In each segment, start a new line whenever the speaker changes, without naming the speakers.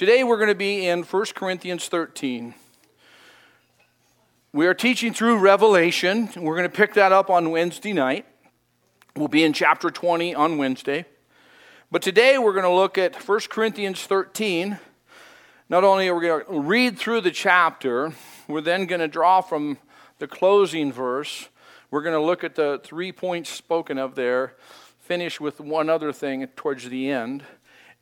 Today we're going to be in 1 Corinthians 13. We are teaching through Revelation. We're going to pick that up on Wednesday night. We'll be in chapter 20 on Wednesday. But today we're going to look at 1 Corinthians 13. Not only are we going to read through the chapter, we're then going to draw from the closing verse. We're going to look at the three points spoken of there, finish with one other thing towards the end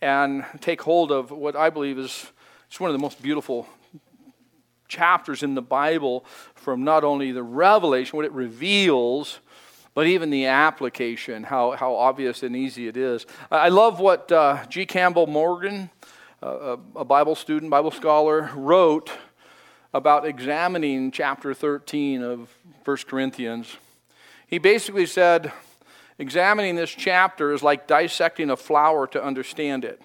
and take hold of what I believe is it's one of the most beautiful chapters in the Bible from not only the revelation, what it reveals, but even the application, how, how obvious and easy it is. I love what uh, G. Campbell Morgan, uh, a Bible student, Bible scholar, wrote about examining chapter 13 of 1 Corinthians. He basically said, Examining this chapter is like dissecting a flower to understand it.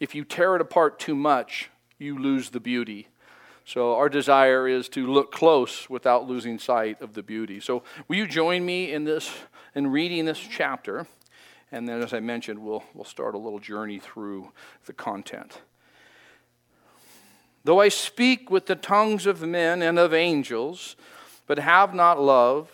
If you tear it apart too much, you lose the beauty. So, our desire is to look close without losing sight of the beauty. So, will you join me in this, in reading this chapter? And then, as I mentioned, we'll, we'll start a little journey through the content. Though I speak with the tongues of men and of angels, but have not love,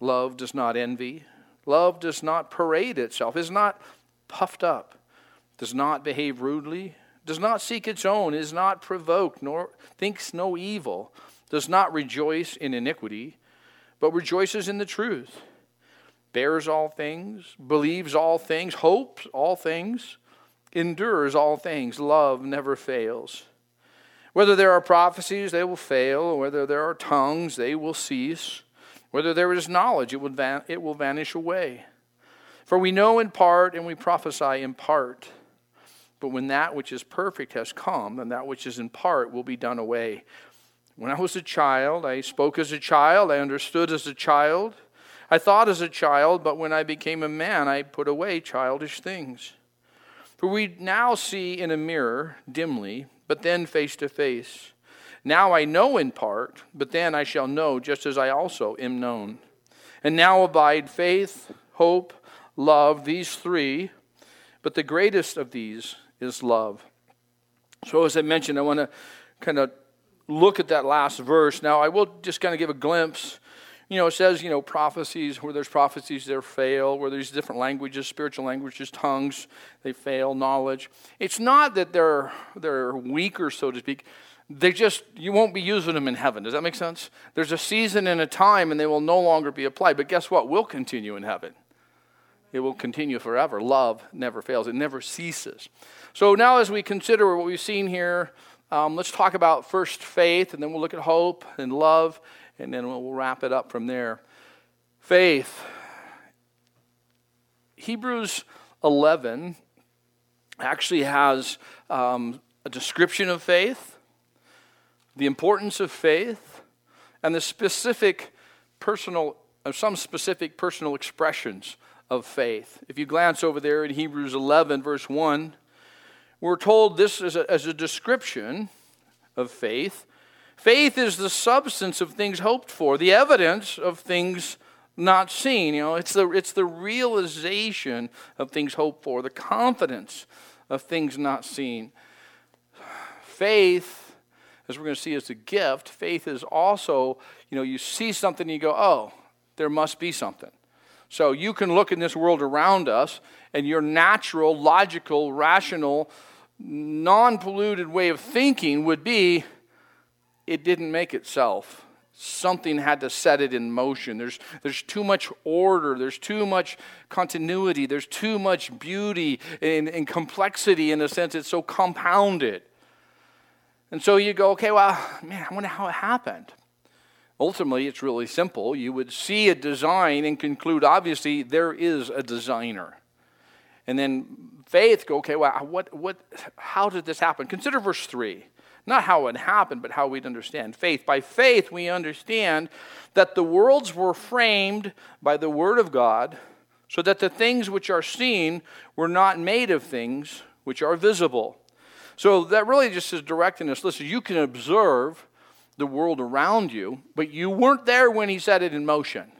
Love does not envy. Love does not parade itself, is not puffed up, does not behave rudely, does not seek its own, is not provoked, nor thinks no evil, does not rejoice in iniquity, but rejoices in the truth, bears all things, believes all things, hopes all things, endures all things. Love never fails. Whether there are prophecies, they will fail. Whether there are tongues, they will cease. Whether there is knowledge, it, would van- it will vanish away. For we know in part and we prophesy in part. But when that which is perfect has come, then that which is in part will be done away. When I was a child, I spoke as a child, I understood as a child, I thought as a child, but when I became a man, I put away childish things. For we now see in a mirror dimly, but then face to face. Now I know in part, but then I shall know just as I also am known. And now abide faith, hope, love, these three, but the greatest of these is love. So, as I mentioned, I want to kind of look at that last verse. Now, I will just kind of give a glimpse. You know, it says, you know, prophecies, where there's prophecies, they fail, where there's different languages, spiritual languages, tongues, they fail, knowledge. It's not that they're, they're weaker, so to speak they just you won't be using them in heaven. Does that make sense? There's a season and a time and they will no longer be applied. But guess what? We'll continue in heaven. It will continue forever. Love never fails. It never ceases. So now as we consider what we've seen here um, let's talk about first faith and then we'll look at hope and love and then we'll wrap it up from there. Faith. Hebrews 11 actually has um, a description of faith the importance of faith, and the specific personal, uh, some specific personal expressions of faith. If you glance over there in Hebrews 11, verse 1, we're told this as a, as a description of faith. Faith is the substance of things hoped for, the evidence of things not seen. You know, it's the, it's the realization of things hoped for, the confidence of things not seen. Faith as we're going to see as a gift, faith is also, you know, you see something and you go, oh, there must be something. So you can look in this world around us, and your natural, logical, rational, non polluted way of thinking would be it didn't make itself. Something had to set it in motion. There's, there's too much order. There's too much continuity. There's too much beauty and, and complexity in a sense. It's so compounded. And so you go, okay, well, man, I wonder how it happened. Ultimately, it's really simple. You would see a design and conclude, obviously, there is a designer. And then faith, go, okay, well, what, what, how did this happen? Consider verse 3. Not how it happened, but how we'd understand faith. By faith, we understand that the worlds were framed by the Word of God, so that the things which are seen were not made of things which are visible. So that really just is directing us listen, you can observe the world around you, but you weren't there when He set it in motion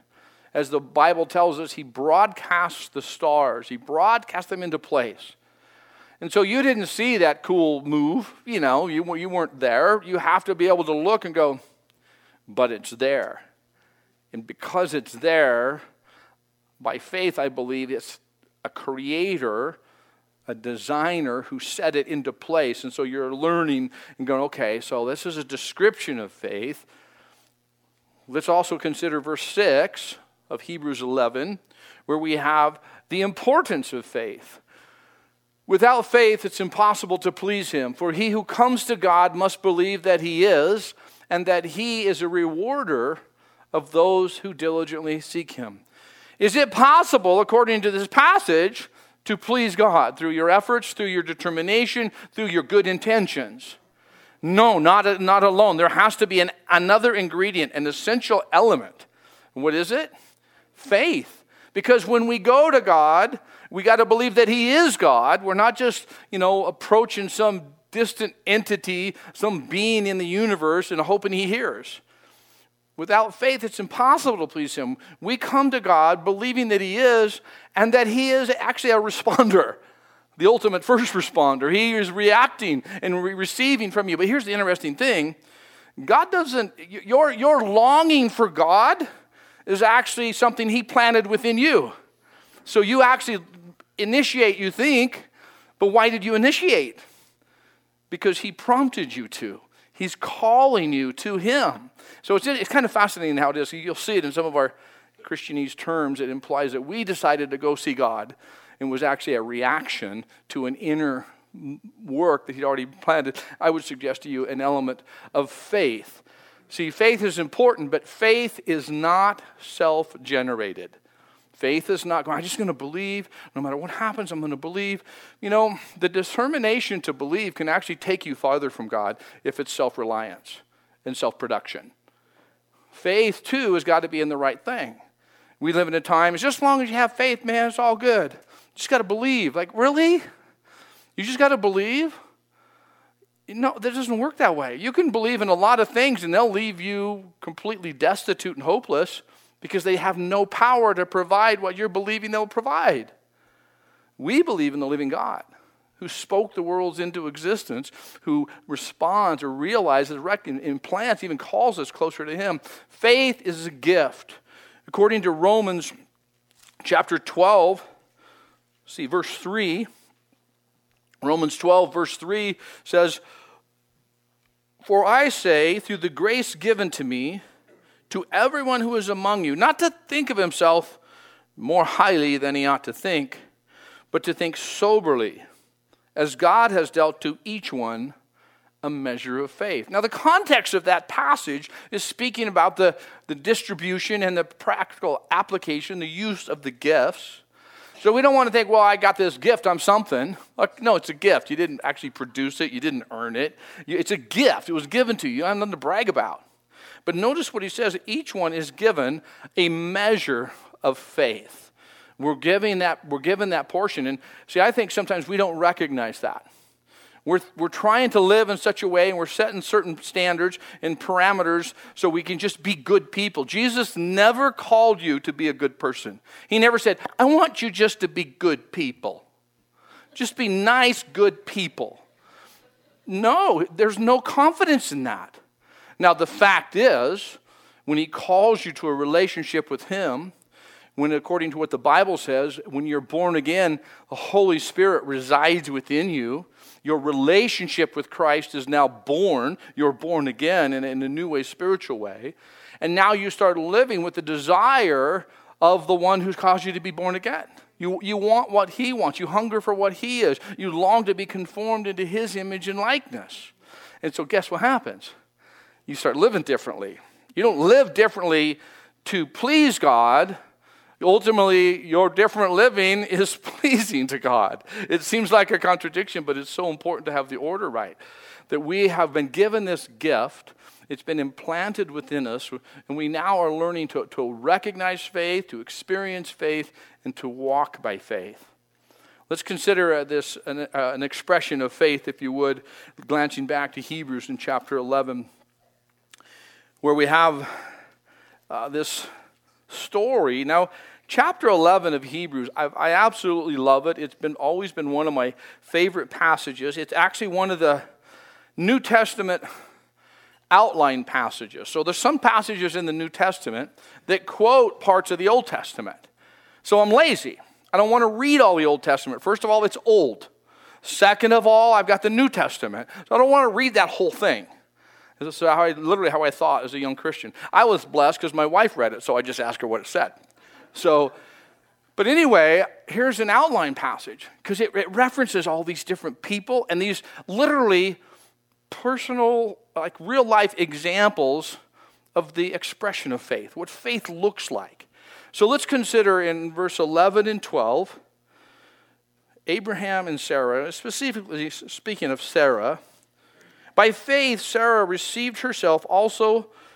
as the Bible tells us, he broadcasts the stars, he broadcasts them into place. And so you didn't see that cool move, you know, you, you weren't there. You have to be able to look and go, but it's there. And because it's there, by faith, I believe it's a creator, a designer who set it into place. And so you're learning and going, okay, so this is a description of faith. Let's also consider verse 6 of Hebrews 11, where we have the importance of faith. Without faith, it's impossible to please Him, for he who comes to God must believe that He is, and that He is a rewarder of those who diligently seek Him. Is it possible, according to this passage, to please God through your efforts, through your determination, through your good intentions? No, not, not alone. There has to be an, another ingredient, an essential element. What is it? faith. Because when we go to God, we got to believe that He is God. We're not just, you know, approaching some distant entity, some being in the universe, and hoping He hears. Without faith, it's impossible to please Him. We come to God believing that He is, and that He is actually a responder, the ultimate first responder. He is reacting and re- receiving from you. But here's the interesting thing God doesn't, your, your longing for God is actually something He planted within you. So you actually initiate, you think, but why did you initiate? Because He prompted you to. He's calling you to Him. So it's, it's kind of fascinating how it is. You'll see it in some of our Christianese terms. It implies that we decided to go see God and was actually a reaction to an inner work that He'd already planted. I would suggest to you an element of faith. See, faith is important, but faith is not self generated. Faith is not going, I'm just going to believe. No matter what happens, I'm going to believe. You know, the determination to believe can actually take you farther from God if it's self reliance and self production. Faith, too, has got to be in the right thing. We live in a time, just as long as you have faith, man, it's all good. You just got to believe. Like, really? You just got to believe? No, that doesn't work that way. You can believe in a lot of things and they'll leave you completely destitute and hopeless because they have no power to provide what you're believing they'll provide. We believe in the living God who spoke the worlds into existence, who responds or realizes, implants, even calls us closer to Him. Faith is a gift. According to Romans chapter 12, see verse 3. Romans 12, verse 3 says, For I say, through the grace given to me, to everyone who is among you, not to think of himself more highly than he ought to think, but to think soberly, as God has dealt to each one a measure of faith. Now, the context of that passage is speaking about the, the distribution and the practical application, the use of the gifts. So we don't want to think, well, I got this gift, I'm something. Like, no, it's a gift. You didn't actually produce it, you didn't earn it. It's a gift, it was given to you. You have nothing to brag about. But notice what he says each one is given a measure of faith. We're giving that, we're given that portion. And see, I think sometimes we don't recognize that. We're, we're trying to live in such a way and we're setting certain standards and parameters so we can just be good people. Jesus never called you to be a good person. He never said, I want you just to be good people. Just be nice, good people. No, there's no confidence in that. Now, the fact is, when He calls you to a relationship with Him, when according to what the Bible says, when you're born again, the Holy Spirit resides within you your relationship with Christ is now born. You're born again in, in a new way, spiritual way. And now you start living with the desire of the one who's caused you to be born again. You, you want what he wants. You hunger for what he is. You long to be conformed into his image and likeness. And so, guess what happens? You start living differently. You don't live differently to please God, ultimately your different living is pleasing to God. It seems like a contradiction, but it's so important to have the order right. That we have been given this gift, it's been implanted within us, and we now are learning to, to recognize faith, to experience faith, and to walk by faith. Let's consider uh, this an, uh, an expression of faith, if you would, glancing back to Hebrews in chapter 11, where we have uh, this story. Now, chapter 11 of Hebrews, I, I, absolutely love it. It's been always been one of my favorite passages. It's actually one of the New Testament outline passages. So there's some passages in the New Testament that quote parts of the Old Testament. So I'm lazy. I don't want to read all the Old Testament. First of all, it's old. Second of all, I've got the New Testament. So I don't want to read that whole thing. This is how I, literally how I thought as a young Christian. I was blessed because my wife read it, so I just asked her what it said. So, but anyway, here's an outline passage because it, it references all these different people and these literally personal, like real life examples of the expression of faith, what faith looks like. So let's consider in verse 11 and 12 Abraham and Sarah, specifically speaking of Sarah. By faith, Sarah received herself also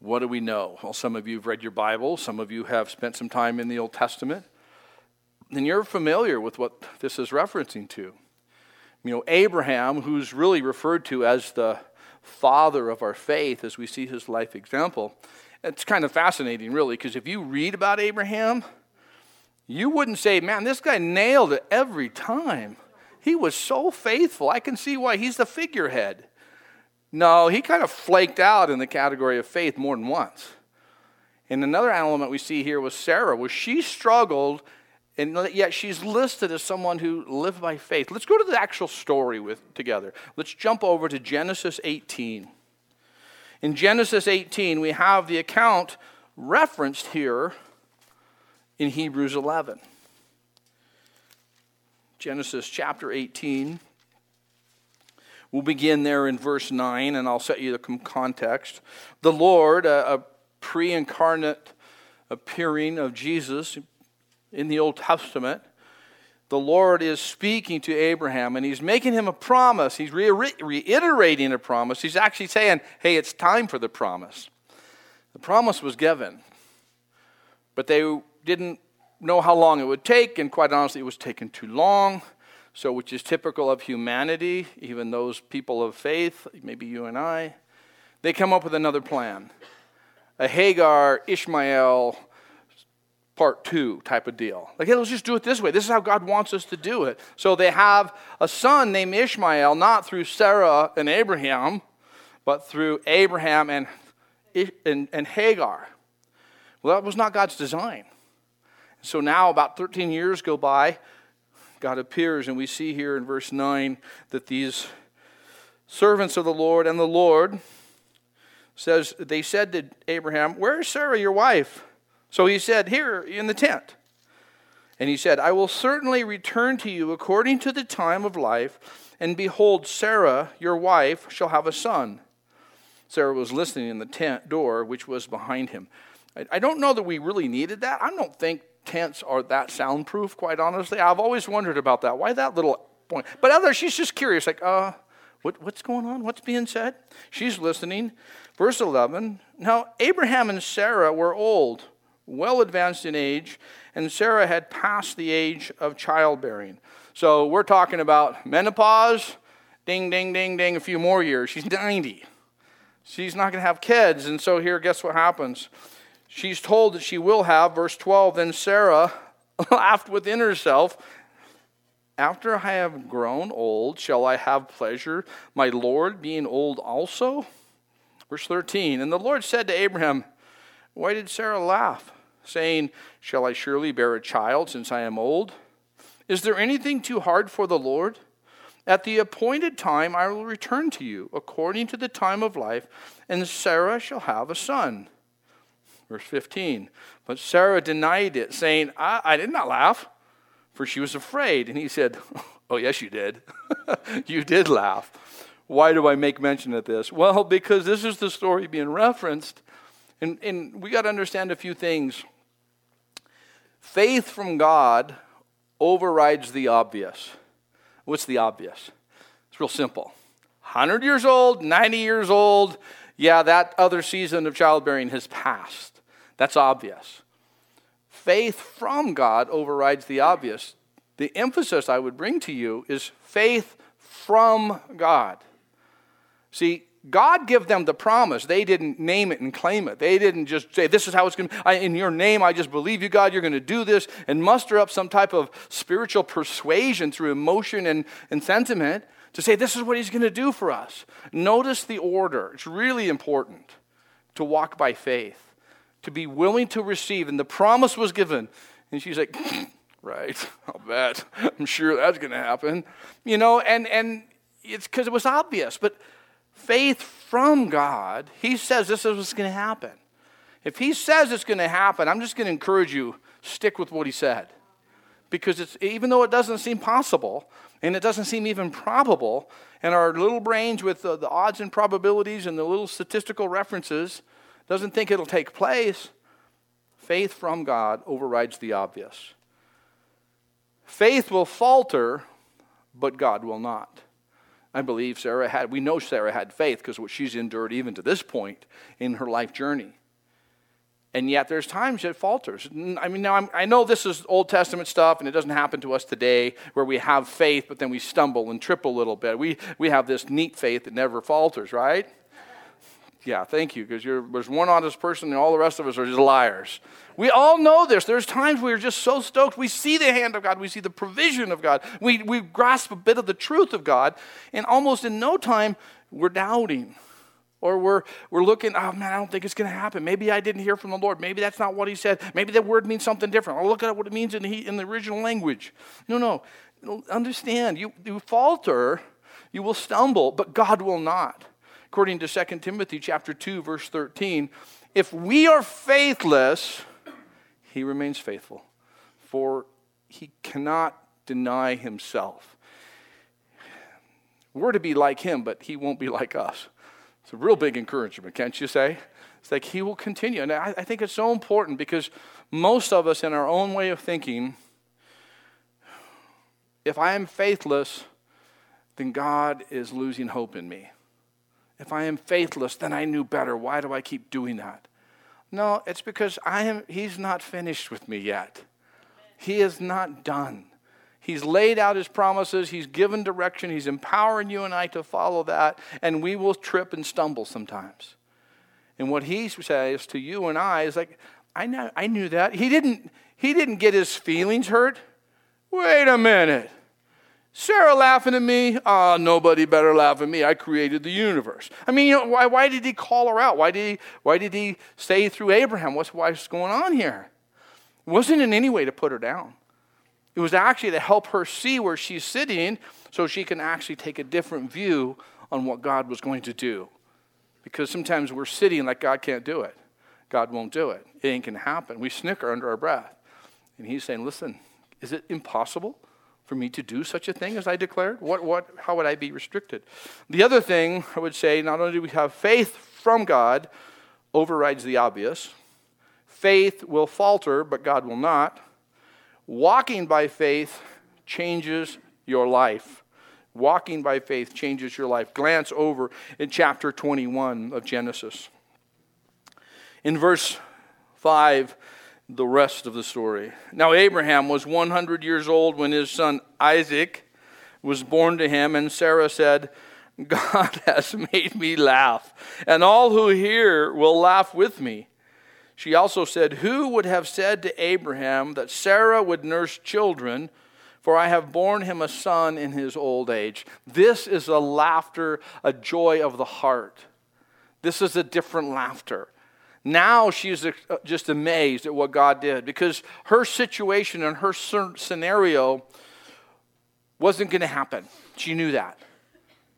what do we know? Well, some of you have read your Bible, some of you have spent some time in the Old Testament, and you're familiar with what this is referencing to. You know, Abraham, who's really referred to as the father of our faith as we see his life example, it's kind of fascinating, really, because if you read about Abraham, you wouldn't say, man, this guy nailed it every time. He was so faithful. I can see why he's the figurehead. No, he kind of flaked out in the category of faith more than once. And another element we see here was Sarah, where she struggled, and yet she's listed as someone who lived by faith. Let's go to the actual story with together. Let's jump over to Genesis 18. In Genesis 18, we have the account referenced here in Hebrews 11. Genesis chapter 18. We'll begin there in verse 9, and I'll set you the context. The Lord, a, pre incarnate appearing of Jesus in the Old Testament, the Lord is speaking to Abraham and he's making him a promise. He's re- reiterating a promise. He's actually saying, hey, it's time for the promise. The promise was given, but they didn't know how long it would take, and quite honestly, it was taking too long so which is typical of humanity, even those people of faith, maybe you and I, they come up with another plan. A Hagar, Ishmael, part two type of deal. Like, hey, let's just do it this way. This is how God wants us to do it. So they have a son named Ishmael, not through Sarah and Abraham, but through Abraham and, and, and Hagar. Well, that was not God's design. So now, about 13 years go by, God appears, and we see here in verse 9 that these servants of the Lord and the Lord says, They said to Abraham, Where is Sarah, your wife? So he said, Here in the tent. And he said, I will certainly return to you according to the time of life, and behold, Sarah, your wife, shall have a son. Sarah was listening in the tent door, which was behind him. I don't know that we really needed that. I don't think tents are that soundproof, quite honestly. I've always wondered about that. Why that little point? But other, she's just curious, like, uh, what, what's going on? What's being said? She's listening. Verse 11 Now, Abraham and Sarah were old, well advanced in age, and Sarah had passed the age of childbearing. So we're talking about menopause, ding, ding, ding, ding, a few more years. She's 90. She's not going to have kids. And so here, guess what happens? She's told that she will have, verse 12, then Sarah laughed within herself. After I have grown old, shall I have pleasure, my Lord being old also? Verse 13, and the Lord said to Abraham, Why did Sarah laugh, saying, Shall I surely bear a child since I am old? Is there anything too hard for the Lord? At the appointed time I will return to you, according to the time of life, and Sarah shall have a son. Verse 15. But Sarah denied it, saying, I, I did not laugh, for she was afraid. And he said, Oh, yes, you did. you did laugh. Why do I make mention of this? Well, because this is the story being referenced. And, and we got to understand a few things. Faith from God overrides the obvious. What's the obvious? It's real simple. 100 years old, 90 years old, yeah, that other season of childbearing has passed. That's obvious. Faith from God overrides the obvious. The emphasis I would bring to you is faith from God. See, God gave them the promise. They didn't name it and claim it. They didn't just say, This is how it's going to be. In your name, I just believe you, God, you're going to do this, and muster up some type of spiritual persuasion through emotion and, and sentiment to say, This is what He's going to do for us. Notice the order. It's really important to walk by faith, to be willing to receive. And the promise was given. And she's like, Right, I'll bet. I'm sure that's going to happen. You know, and, and it's because it was obvious. But faith from God, He says this is what's going to happen. If He says it's going to happen, I'm just going to encourage you stick with what He said, because it's even though it doesn't seem possible and it doesn't seem even probable, and our little brains with the, the odds and probabilities and the little statistical references doesn't think it'll take place. Faith from God overrides the obvious. Faith will falter, but God will not. I believe Sarah had, we know Sarah had faith because what she's endured even to this point in her life journey. And yet there's times it falters. I mean, now I'm, i know this is Old Testament stuff and it doesn't happen to us today where we have faith, but then we stumble and trip a little bit. We, we have this neat faith that never falters, right? Yeah, thank you, because there's one honest person and all the rest of us are just liars. We all know this. There's times we're just so stoked. We see the hand of God, we see the provision of God, we, we grasp a bit of the truth of God, and almost in no time, we're doubting. Or we're, we're looking, oh man, I don't think it's going to happen. Maybe I didn't hear from the Lord. Maybe that's not what He said. Maybe that word means something different. I'll look at what it means in the, in the original language. No, no. Understand, you, you falter, you will stumble, but God will not according to 2 Timothy chapter 2 verse 13, if we are faithless, he remains faithful, for he cannot deny himself. We're to be like him, but he won't be like us. It's a real big encouragement, can't you say? It's like he will continue. And I, I think it's so important because most of us, in our own way of thinking, if I am faithless, then God is losing hope in me. If I am faithless, then I knew better. Why do I keep doing that? No, it's because I am, he's not finished with me yet. He is not done. He's laid out his promises, he's given direction, he's empowering you and I to follow that, and we will trip and stumble sometimes. And what he says to you and I is like, I, know, I knew that. He didn't, he didn't get his feelings hurt. Wait a minute. Sarah laughing at me? Ah, oh, nobody better laugh at me. I created the universe. I mean, you know, why, why did he call her out? Why did he, why did he say through Abraham, what's, what's going on here? It wasn't in any way to put her down. It was actually to help her see where she's sitting so she can actually take a different view on what God was going to do. Because sometimes we're sitting like God can't do it. God won't do it. It ain't going to happen. We snicker under our breath. And he's saying, listen, is it impossible? For me to do such a thing as I declared? What, what, how would I be restricted? The other thing I would say not only do we have faith from God, overrides the obvious, faith will falter, but God will not. Walking by faith changes your life. Walking by faith changes your life. Glance over in chapter 21 of Genesis. In verse 5, the rest of the story. Now, Abraham was 100 years old when his son Isaac was born to him, and Sarah said, God has made me laugh, and all who hear will laugh with me. She also said, Who would have said to Abraham that Sarah would nurse children? For I have borne him a son in his old age. This is a laughter, a joy of the heart. This is a different laughter. Now she's uh, just amazed at what God did because her situation and her scenario wasn't going to happen. She knew that.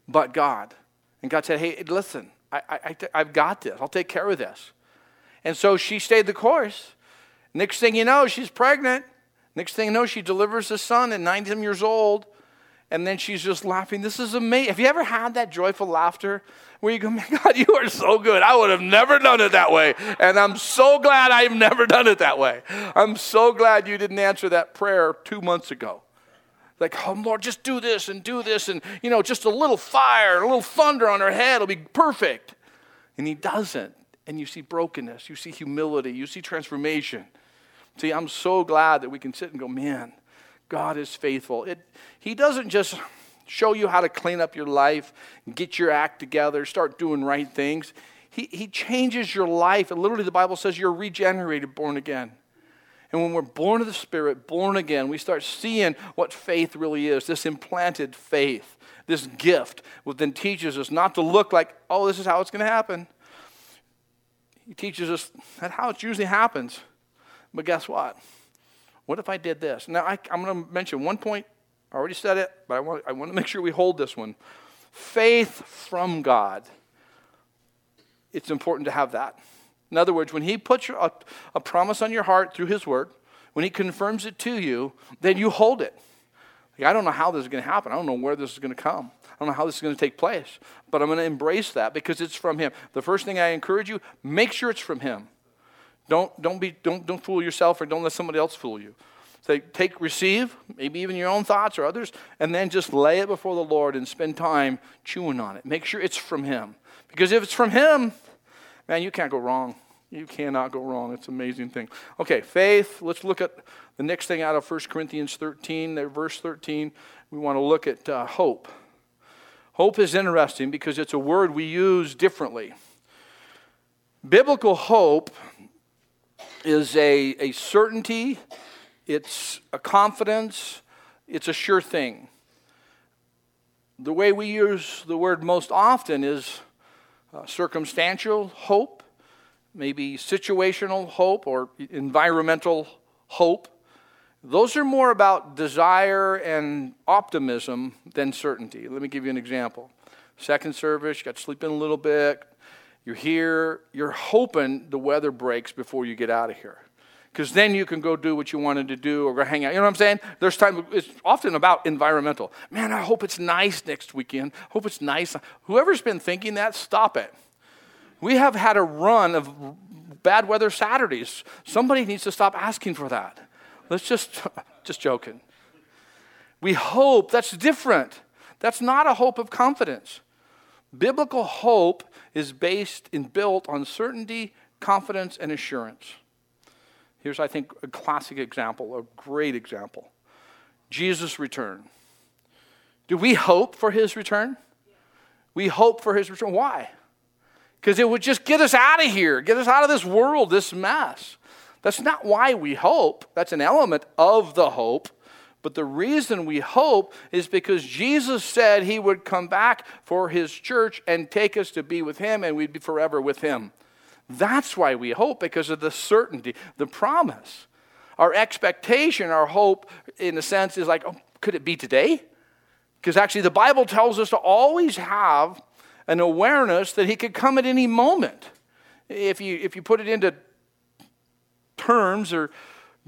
But God. And God said, hey, listen, I, I've got this. I'll take care of this. And so she stayed the course. Next thing you know, she's pregnant. Next thing you know, she delivers a son at 90 years old. And then she's just laughing. This is amazing. Have you ever had that joyful laughter where you go, My God, you are so good. I would have never done it that way. And I'm so glad I've never done it that way. I'm so glad you didn't answer that prayer two months ago. Like, oh, Lord, just do this and do this. And, you know, just a little fire, a little thunder on her head will be perfect. And He doesn't. And you see brokenness, you see humility, you see transformation. See, I'm so glad that we can sit and go, man, God is faithful. It, he doesn't just show you how to clean up your life, get your act together, start doing right things. He, he changes your life. And literally, the Bible says you're regenerated, born again. And when we're born of the Spirit, born again, we start seeing what faith really is this implanted faith, this gift, which then teaches us not to look like, oh, this is how it's going to happen. He teaches us that's how it usually happens. But guess what? What if I did this? Now, I, am going to mention one point. I already said it, but I want, I want to make sure we hold this one. Faith from God. It's important to have that. In other words, when He puts a, a promise on your heart through His Word, when He confirms it to you, then you hold it. I don't know how this is going to happen. I don't know where this is going to come. I don't know how this is going to take place. But I'm going to embrace that because it's from Him. The first thing I encourage you, make sure it's from Him. Don't, don't, be, don't, don't fool yourself or don't let somebody else fool you. Say, take, receive, maybe even your own thoughts or others, and then just lay it before the Lord and spend time chewing on it. Make sure it's from Him. Because if it's from Him, man, you can't go wrong. You cannot go wrong. It's an amazing thing. Okay, faith. Let's look at the next thing out of 1 Corinthians 13, verse 13. We want to look at uh, hope. Hope is interesting because it's a word we use differently. Biblical hope is a, a certainty, it's a confidence, it's a sure thing. The way we use the word most often is uh, circumstantial hope, maybe situational hope, or environmental hope. Those are more about desire and optimism than certainty. Let me give you an example. Second service, you got to sleep in a little bit, you're here, you're hoping the weather breaks before you get out of here. Because then you can go do what you wanted to do or go hang out. You know what I'm saying? There's time, it's often about environmental. Man, I hope it's nice next weekend. Hope it's nice. Whoever's been thinking that, stop it. We have had a run of bad weather Saturdays. Somebody needs to stop asking for that. Let's just, just joking. We hope that's different. That's not a hope of confidence. Biblical hope is based and built on certainty, confidence, and assurance. Here's, I think, a classic example, a great example Jesus' return. Do we hope for his return? We hope for his return. Why? Because it would just get us out of here, get us out of this world, this mess. That's not why we hope. That's an element of the hope. But the reason we hope is because Jesus said he would come back for his church and take us to be with him and we'd be forever with him. That's why we hope, because of the certainty, the promise. Our expectation, our hope, in a sense, is like, oh, could it be today? Because actually, the Bible tells us to always have an awareness that he could come at any moment. If you, if you put it into terms or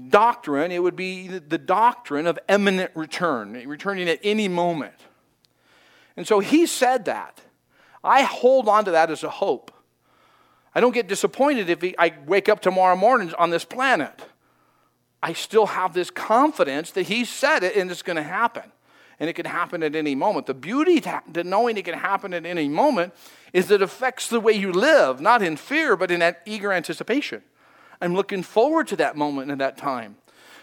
doctrine, it would be the doctrine of imminent return, returning at any moment. And so he said that. I hold on to that as a hope. I don't get disappointed if he, I wake up tomorrow morning on this planet. I still have this confidence that he said it and it's going to happen. And it can happen at any moment. The beauty to knowing it can happen at any moment is that it affects the way you live, not in fear, but in that eager anticipation. I'm looking forward to that moment and that time.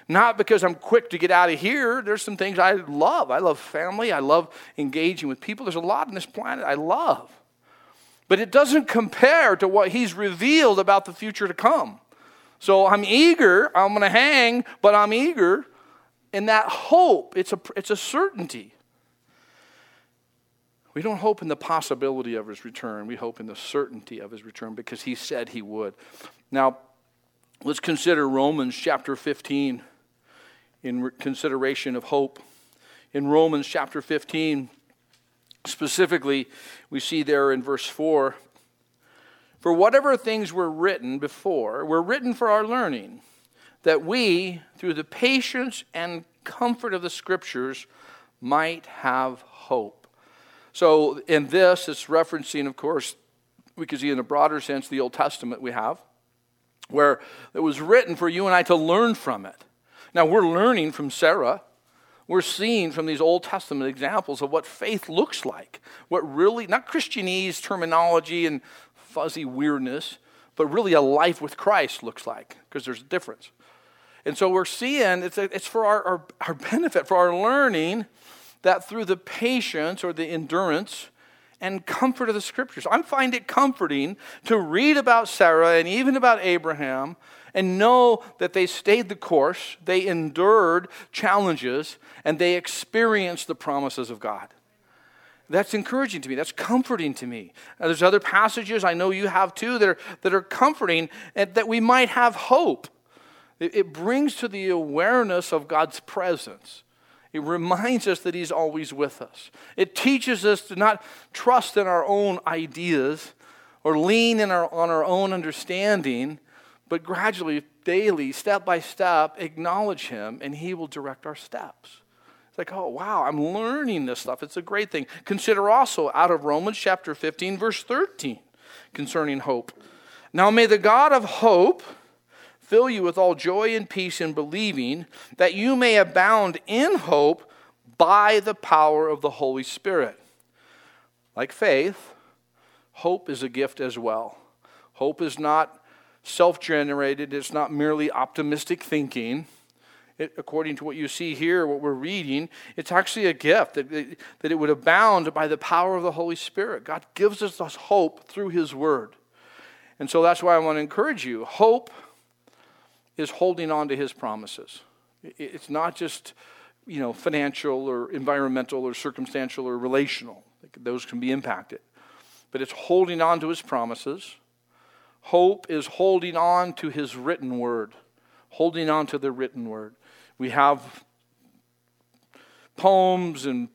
Not because I'm quick to get out of here. There's some things I love. I love family. I love engaging with people. There's a lot on this planet I love. But it doesn't compare to what he's revealed about the future to come. So I'm eager. I'm going to hang, but I'm eager. in that hope, it's a, it's a certainty. We don't hope in the possibility of his return. We hope in the certainty of his return because he said he would. Now, Let's consider Romans chapter 15 in consideration of hope. In Romans chapter 15, Specifically, we see there in verse 4 For whatever things were written before were written for our learning, that we, through the patience and comfort of the Scriptures, might have hope. So, in this, it's referencing, of course, we can see in a broader sense the Old Testament we have, where it was written for you and I to learn from it. Now, we're learning from Sarah. We're seeing from these Old Testament examples of what faith looks like. What really, not Christianese terminology and fuzzy weirdness, but really a life with Christ looks like, because there's a difference. And so we're seeing it's, a, it's for our, our, our benefit, for our learning, that through the patience or the endurance and comfort of the scriptures. I find it comforting to read about Sarah and even about Abraham and know that they stayed the course, they endured challenges, and they experienced the promises of God. That's encouraging to me. That's comforting to me. Now, there's other passages I know you have too that are, that are comforting and that we might have hope. It, it brings to the awareness of God's presence. It reminds us that He's always with us. It teaches us to not trust in our own ideas or lean in our, on our own understanding, but gradually, daily, step by step, acknowledge Him, and He will direct our steps. It's like, oh, wow, I'm learning this stuff. It's a great thing. Consider also out of Romans chapter 15, verse 13, concerning hope. Now, may the God of hope fill you with all joy and peace in believing, that you may abound in hope by the power of the Holy Spirit. Like faith, hope is a gift as well. Hope is not self generated, it's not merely optimistic thinking. It, according to what you see here, what we're reading, it's actually a gift that, that it would abound by the power of the Holy Spirit. God gives us hope through His Word. And so that's why I want to encourage you. Hope is holding on to his promises. It's not just, you know, financial or environmental or circumstantial or relational. Those can be impacted. But it's holding on to his promises. Hope is holding on to his written word, holding on to the written word. We have poems and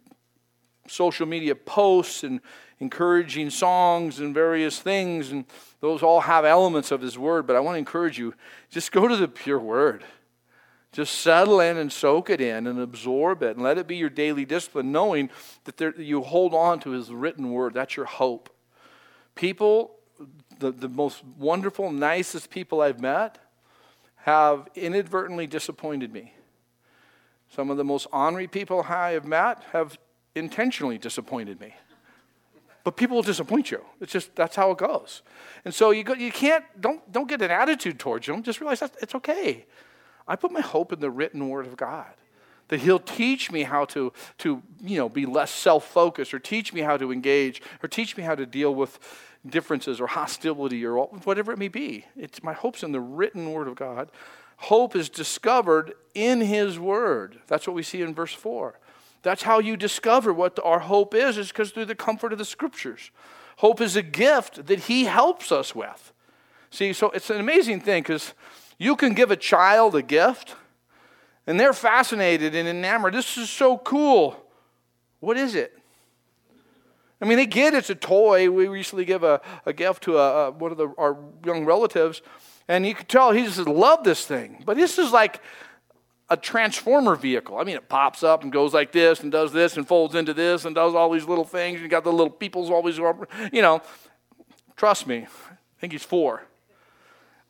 social media posts and encouraging songs and various things, and those all have elements of His Word. But I want to encourage you just go to the pure Word. Just settle in and soak it in and absorb it and let it be your daily discipline, knowing that there, you hold on to His written Word. That's your hope. People, the, the most wonderful, nicest people I've met, have inadvertently disappointed me. Some of the most ornery people I have met have intentionally disappointed me. But people will disappoint you. It's just that's how it goes. And so you go, you can't don't don't get an attitude towards them. Just realize that it's okay. I put my hope in the written word of God. That he'll teach me how to, to you know, be less self-focused or teach me how to engage or teach me how to deal with differences or hostility or whatever it may be. It's my hope's in the written word of God. Hope is discovered in his word. That's what we see in verse 4. That's how you discover what our hope is, is because through the comfort of the scriptures. Hope is a gift that He helps us with. See, so it's an amazing thing because you can give a child a gift and they're fascinated and enamored. This is so cool. What is it? I mean, they get it's a toy. We recently give a, a gift to a, a, one of the, our young relatives, and you could tell he just loved this thing. But this is like a transformer vehicle. I mean, it pops up and goes like this and does this and folds into this and does all these little things. You got the little people's always, you know. Trust me, I think he's four.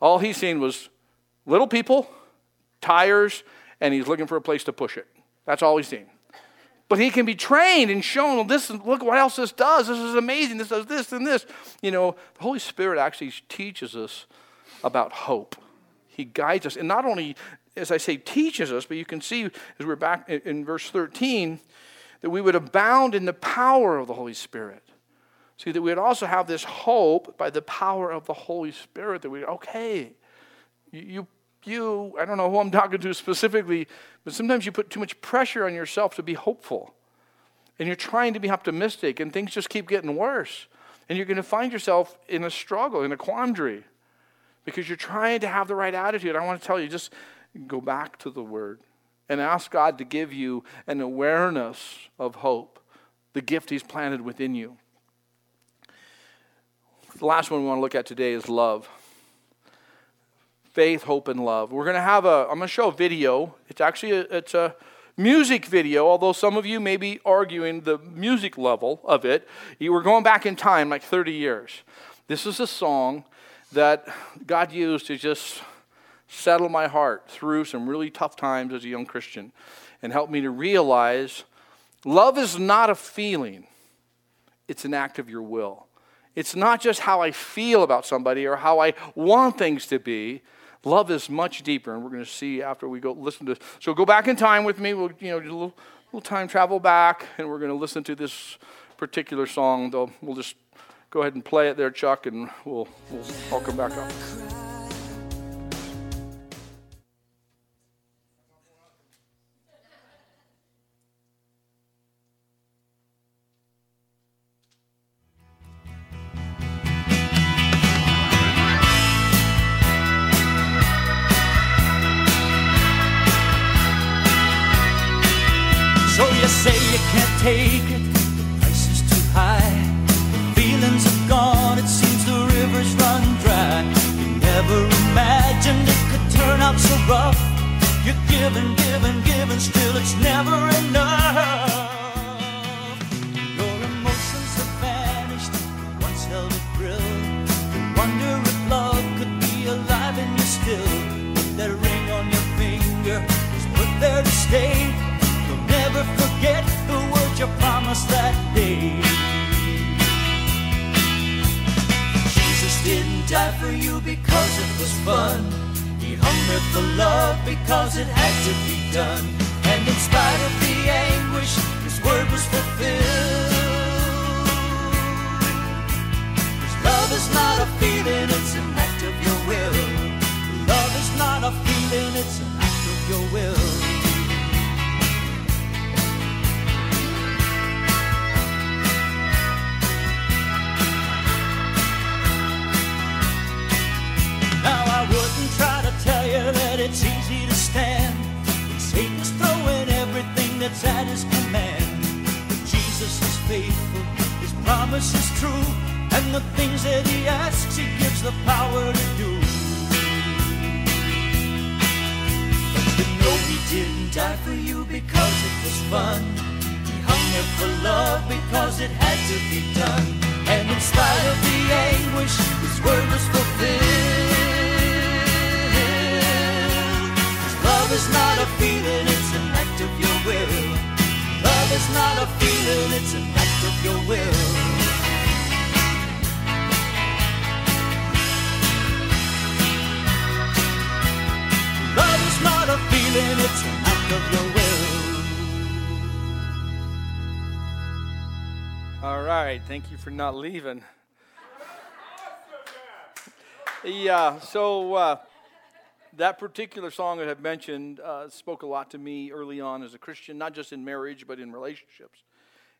All he's seen was little people, tires, and he's looking for a place to push it. That's all he's seen. But he can be trained and shown, well, this, look what else this does. This is amazing. This does this and this. You know, the Holy Spirit actually teaches us about hope. He guides us. And not only as I say, teaches us, but you can see as we're back in verse 13 that we would abound in the power of the Holy Spirit. See, that we would also have this hope by the power of the Holy Spirit that we, okay, you, you, I don't know who I'm talking to specifically, but sometimes you put too much pressure on yourself to be hopeful. And you're trying to be optimistic, and things just keep getting worse. And you're going to find yourself in a struggle, in a quandary, because you're trying to have the right attitude. I want to tell you, just go back to the Word and ask God to give you an awareness of hope the gift He's planted within you. The last one we want to look at today is love. Faith, hope, and love. We're going to have a, I'm going to show a video. It's actually a, it's a music video, although some of you may be arguing the music level of it. You were going back in time like 30 years. This is a song that God used to just settle my heart through some really tough times as a young Christian and help me to realize love is not a feeling, it's an act of your will. It's not just how I feel about somebody or how I want things to be. Love is much deeper, and we're going to see after we go listen to. So go back in time with me. We'll you know do a little, little time travel back, and we're going to listen to this particular song. Though we'll just go ahead and play it there, Chuck, and we'll, we'll I'll come back up.
Take it, the price is too high. Feelings are gone, it seems the river's run dry. You never imagined it could turn out so rough. You're giving, giving, giving, still it's never enough. Your emotions have vanished, once held a thrill. You wonder if love could be alive in you still. That ring on your finger is put there to stay. You'll never forget you promised that day. Jesus didn't die for you because it was fun. He hung there for love because it had to be done. And in spite of the anguish, his word was fulfilled. The things that he asks, he gives the power to do. But you know he didn't die for you because it was fun. He hung there for love because it had to be done. And in spite of the anguish, his word was fulfilled. Love is not a feeling, it's an act of your will. Love is not a feeling, it's an act of your will.
All right, thank you for not leaving. Yeah, so uh, that particular song that I have mentioned uh, spoke a lot to me early on as a Christian, not just in marriage, but in relationships.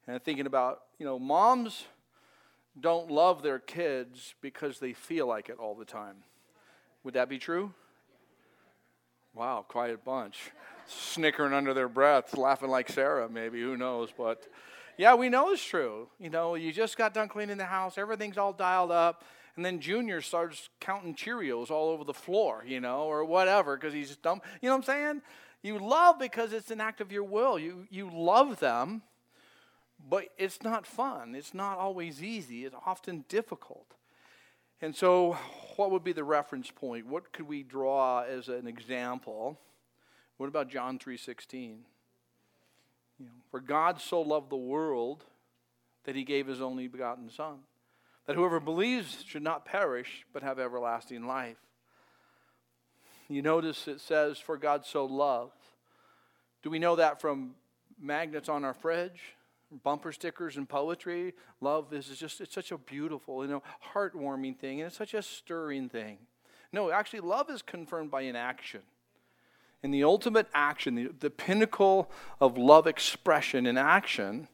And thinking about, you know, moms don't love their kids because they feel like it all the time. Would that be true? Wow, quiet bunch. Snickering under their breath, laughing like Sarah, maybe, who knows. But yeah, we know it's true. You know, you just got done cleaning the house, everything's all dialed up and then Junior starts counting Cheerios all over the floor, you know, or whatever, because he's dumb. You know what I'm saying? You love because it's an act of your will. You, you love them, but it's not fun. It's not always easy. It's often difficult. And so, what would be the reference point? What could we draw as an example? What about John 3:16? You know, for God so loved the world that he gave his only begotten son that whoever believes should not perish, but have everlasting life. You notice it says, For God so loved. Do we know that from magnets on our fridge, bumper stickers and poetry? Love is just, it's such a beautiful, you know, heartwarming thing, and it's such a stirring thing. No, actually, love is confirmed by an action. And the ultimate action, the, the pinnacle of love expression in action,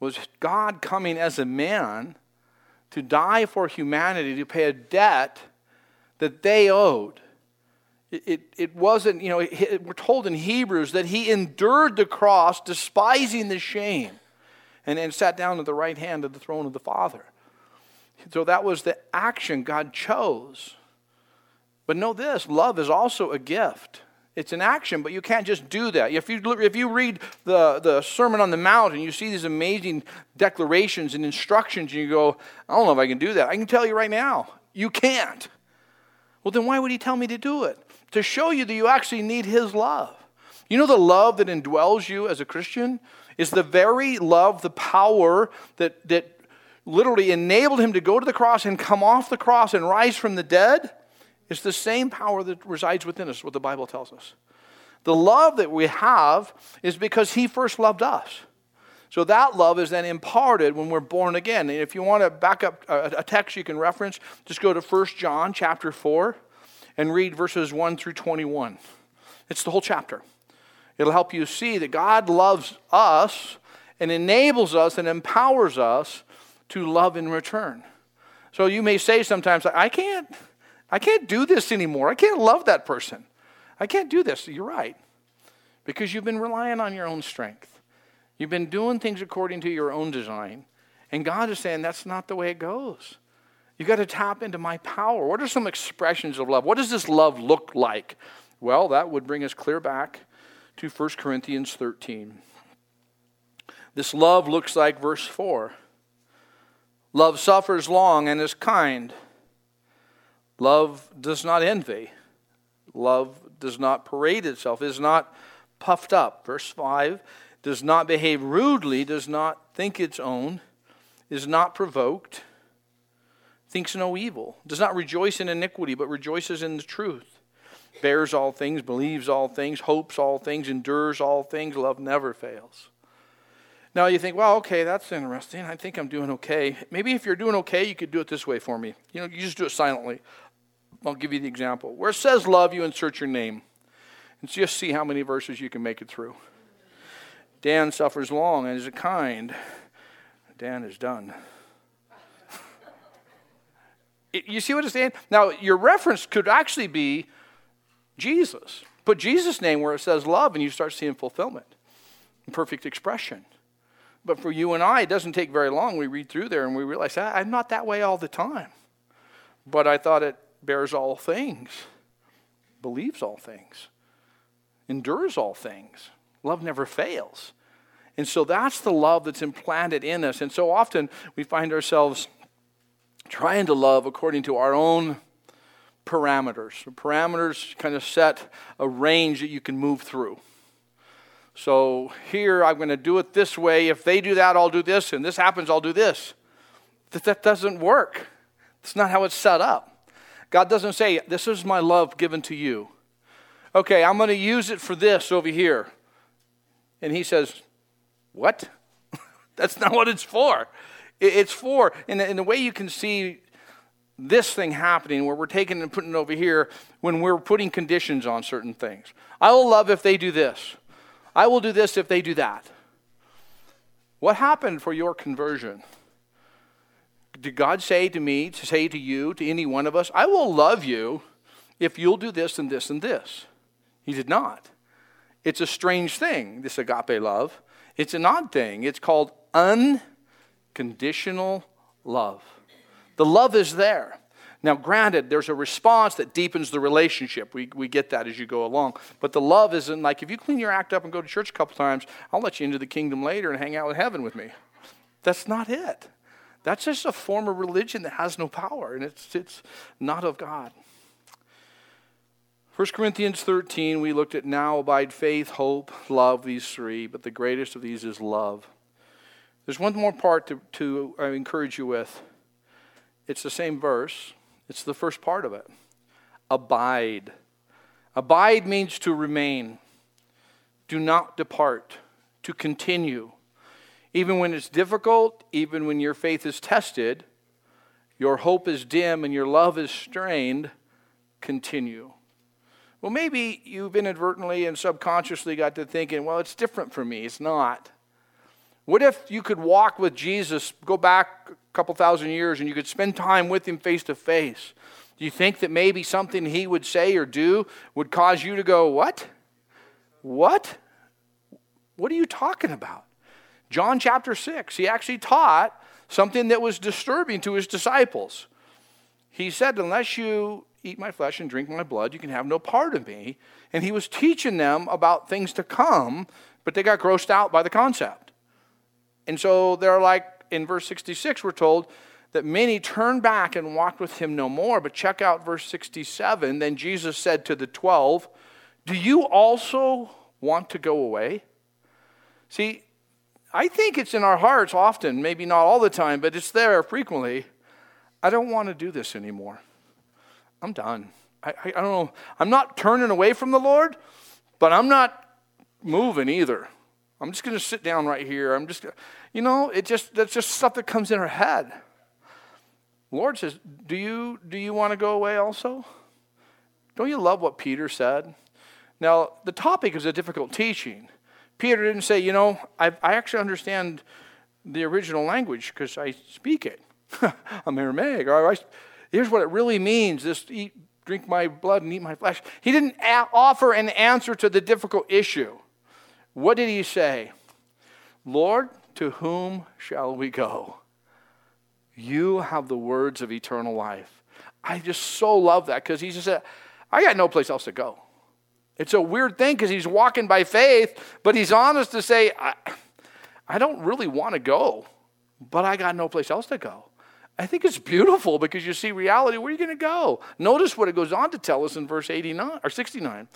was God coming as a man to die for humanity, to pay a debt that they owed. It, it, wasn't, you know, it, we're told in Hebrews that he endured the cross, despising the shame. And, and sat down at the right hand of the throne of the Father. So that was the action God chose. But know this love is also a gift. It's an action, but you can't just do that. If you, if you read the, the Sermon on the Mount and you see these amazing declarations and instructions, and you go, I don't know if I can do that. I can tell you right now, you can't. Well, then why would he tell me to do it? To show you that you actually need his love. You know, the love that indwells you as a Christian is the very love, the power that, that literally enabled him to go to the cross and come off the cross and rise from the dead is the same power that resides within us, what the Bible tells us. The love that we have is because He first loved us. So that love is then imparted when we're born again. And if you want to back up a text you can reference, just go to 1 John chapter 4 and read verses 1 through 21. It's the whole chapter. It'll help you see that God loves us and enables us and empowers us to love in return. So you may say sometimes, I can't. I can't do this anymore. I can't love that person. I can't do this. You're right. Because you've been relying on your own strength. You've been doing things according to your own design. And God is saying that's not the way it goes. You've got to tap into my power. What are some expressions of love? What does this love look like? Well, that would bring us clear back to 1 Corinthians 13. This love looks like verse 4. Love suffers long and is kind. Love does not envy. Love does not parade itself, is not puffed up. Verse 5 does not behave rudely, does not think its own, is not provoked, thinks no evil, does not rejoice in iniquity, but rejoices in the truth, bears all things, believes all things, hopes all things, endures all things. Love never fails. Now you think, well, okay, that's interesting. I think I'm doing okay. Maybe if you're doing okay, you could do it this way for me. You know, you just do it silently. I'll give you the example. Where it says love, you insert your name. And just see how many verses you can make it through. Dan suffers long and is kind. Dan is done. you see what I'm saying? Now, your reference could actually be Jesus. Put Jesus' name where it says love, and you start seeing fulfillment perfect expression. But for you and I, it doesn't take very long. We read through there and we realize I'm not that way all the time. But I thought it bears all things, believes all things, endures all things. Love never fails. And so that's the love that's implanted in us. And so often we find ourselves trying to love according to our own parameters. Parameters kind of set a range that you can move through. So here I'm going to do it this way. If they do that, I'll do this. And this happens, I'll do this. That, that doesn't work. It's not how it's set up. God doesn't say, This is my love given to you. Okay, I'm going to use it for this over here. And He says, What? That's not what it's for. It's for, in the way you can see this thing happening where we're taking and putting it over here when we're putting conditions on certain things. I will love if they do this. I will do this if they do that. What happened for your conversion? did God say to me, to say to you, to any one of us, I will love you if you'll do this and this and this? He did not. It's a strange thing, this agape love. It's an odd thing. It's called unconditional love. The love is there. Now, granted, there's a response that deepens the relationship. We, we get that as you go along. But the love isn't like if you clean your act up and go to church a couple times, I'll let you into the kingdom later and hang out with heaven with me. That's not it. That's just a form of religion that has no power, and it's, it's not of God. 1 Corinthians 13, we looked at now abide faith, hope, love, these three, but the greatest of these is love. There's one more part to, to uh, encourage you with. It's the same verse, it's the first part of it. Abide. Abide means to remain, do not depart, to continue. Even when it's difficult, even when your faith is tested, your hope is dim and your love is strained, continue. Well, maybe you've inadvertently and subconsciously got to thinking, well, it's different for me. It's not. What if you could walk with Jesus, go back a couple thousand years, and you could spend time with him face to face? Do you think that maybe something he would say or do would cause you to go, What? What? What are you talking about? John chapter 6, he actually taught something that was disturbing to his disciples. He said, Unless you eat my flesh and drink my blood, you can have no part of me. And he was teaching them about things to come, but they got grossed out by the concept. And so they're like, in verse 66, we're told that many turned back and walked with him no more. But check out verse 67. Then Jesus said to the twelve, Do you also want to go away? See, I think it's in our hearts often, maybe not all the time, but it's there frequently. I don't want to do this anymore. I'm done. I, I, I don't know. I'm not turning away from the Lord, but I'm not moving either. I'm just going to sit down right here. I'm just, you know, it just that's just stuff that comes in our head. Lord says, "Do you do you want to go away also?" Don't you love what Peter said? Now, the topic is a difficult teaching. Peter didn't say, you know, I, I actually understand the original language because I speak it. I'm Aramaic. Or I, here's what it really means this eat, drink my blood and eat my flesh. He didn't a- offer an answer to the difficult issue. What did he say? Lord, to whom shall we go? You have the words of eternal life. I just so love that because he just said, I got no place else to go. It's a weird thing because he's walking by faith, but he's honest to say, I, I don't really want to go, but I got no place else to go. I think it's beautiful because you see reality. Where are you going to go? Notice what it goes on to tell us in verse 89 or 69.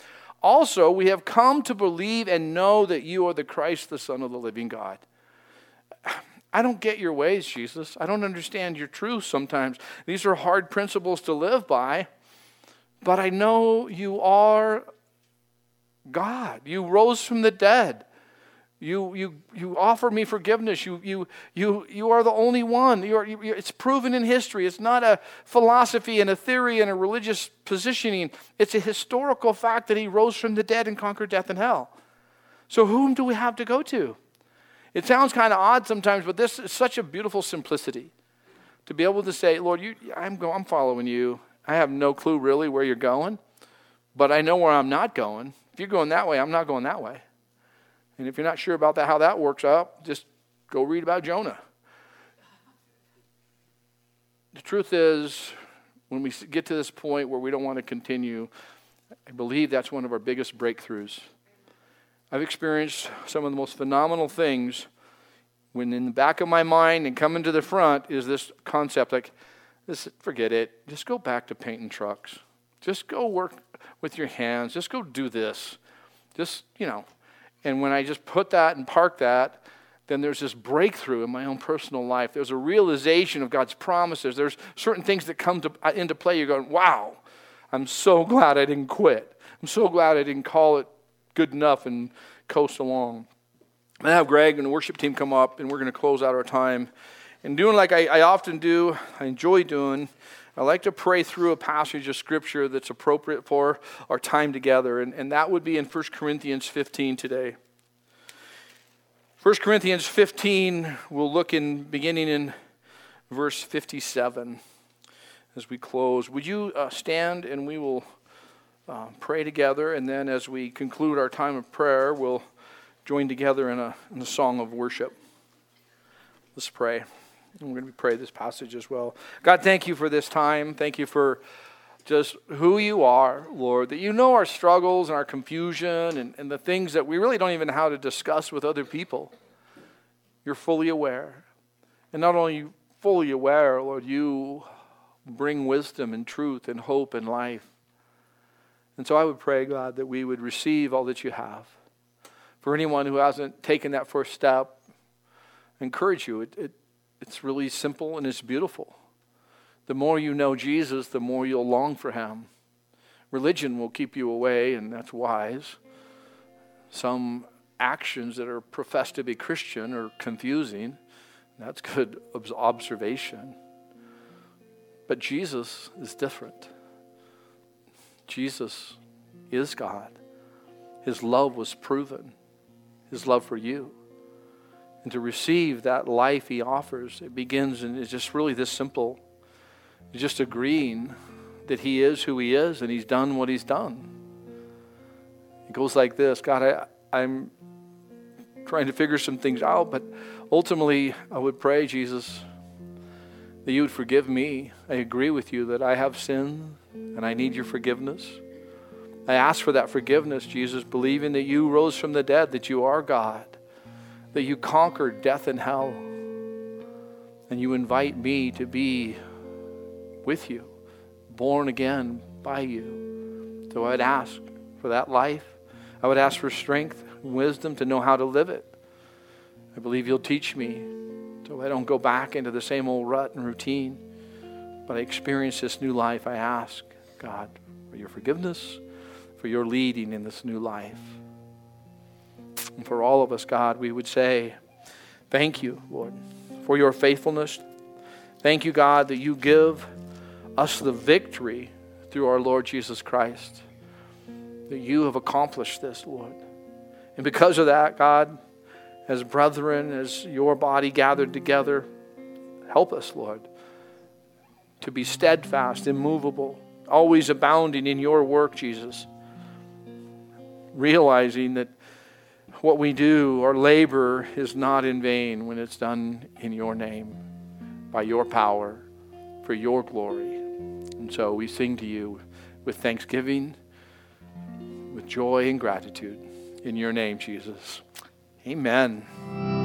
Also, we have come to believe and know that you are the Christ, the Son of the living God. I don't get your ways, Jesus. I don't understand your truth sometimes. These are hard principles to live by, but I know you are God. You rose from the dead. You, you, you offer me forgiveness. You, you, you, you are the only one. You are, you, it's proven in history. It's not a philosophy and a theory and a religious positioning. It's a historical fact that he rose from the dead and conquered death and hell. So, whom do we have to go to? It sounds kind of odd sometimes, but this is such a beautiful simplicity to be able to say, Lord, you, I'm, go, I'm following you. I have no clue really where you're going, but I know where I'm not going. If you're going that way, I'm not going that way. And if you're not sure about that, how that works out, just go read about Jonah. The truth is, when we get to this point where we don't want to continue, I believe that's one of our biggest breakthroughs. I've experienced some of the most phenomenal things when in the back of my mind and coming to the front is this concept like, this, forget it, just go back to painting trucks. Just go work with your hands. Just go do this. Just, you know, and when I just put that and park that, then there's this breakthrough in my own personal life. There's a realization of God's promises. There's certain things that come to, uh, into play. You're going, wow, I'm so glad I didn't quit. I'm so glad I didn't call it good enough and coast along. I'm going to have Greg and the worship team come up, and we're going to close out our time. And doing like I, I often do, I enjoy doing, I like to pray through a passage of scripture that's appropriate for our time together, and, and that would be in 1 Corinthians 15 today. 1 Corinthians 15, we'll look in beginning in verse 57 as we close. Would you uh, stand and we will uh, pray together, and then as we conclude our time of prayer, we'll join together in a, in a song of worship. Let's pray. And we're going to pray this passage as well. God, thank you for this time. Thank you for just who you are, Lord, that you know our struggles and our confusion and, and the things that we really don't even know how to discuss with other people. You're fully aware. And not only fully aware, Lord, you bring wisdom and truth and hope and life. And so I would pray, God, that we would receive all that you have. For anyone who hasn't taken that first step, I encourage you. It, it, it's really simple and it's beautiful. The more you know Jesus, the more you'll long for him. Religion will keep you away, and that's wise. Some actions that are professed to be Christian are confusing. That's good observation. But Jesus is different. Jesus is God. His love was proven, His love for you and to receive that life he offers. It begins and it's just really this simple. Just agreeing that he is who he is and he's done what he's done. It goes like this God, I, I'm trying to figure some things out. But ultimately, I would pray, Jesus, that you would forgive me. I agree with you that I have sinned and I need your forgiveness. I ask for that forgiveness, Jesus, believing that you rose from the dead, that you are God, that you conquered death and hell, and you invite me to be with you, born again by you. So I'd ask for that life. I would ask for strength and wisdom to know how to live it. I believe you'll teach me so I don't go back into the same old rut and routine, but I experience this new life. I ask, God, for your forgiveness, for your leading in this new life. And for all of us, God, we would say, Thank you, Lord, for your faithfulness. Thank you, God, that you give us the victory through our Lord Jesus Christ. That you have accomplished this, Lord. And because of that, God, as brethren, as your body gathered together, help us, Lord, to be steadfast, immovable, always abounding in your work, Jesus. Realizing that what we do, our labor, is not in vain when it's done in your name, by your power, for your glory. And so we sing to you with thanksgiving, with joy and gratitude. In your name, Jesus. Amen.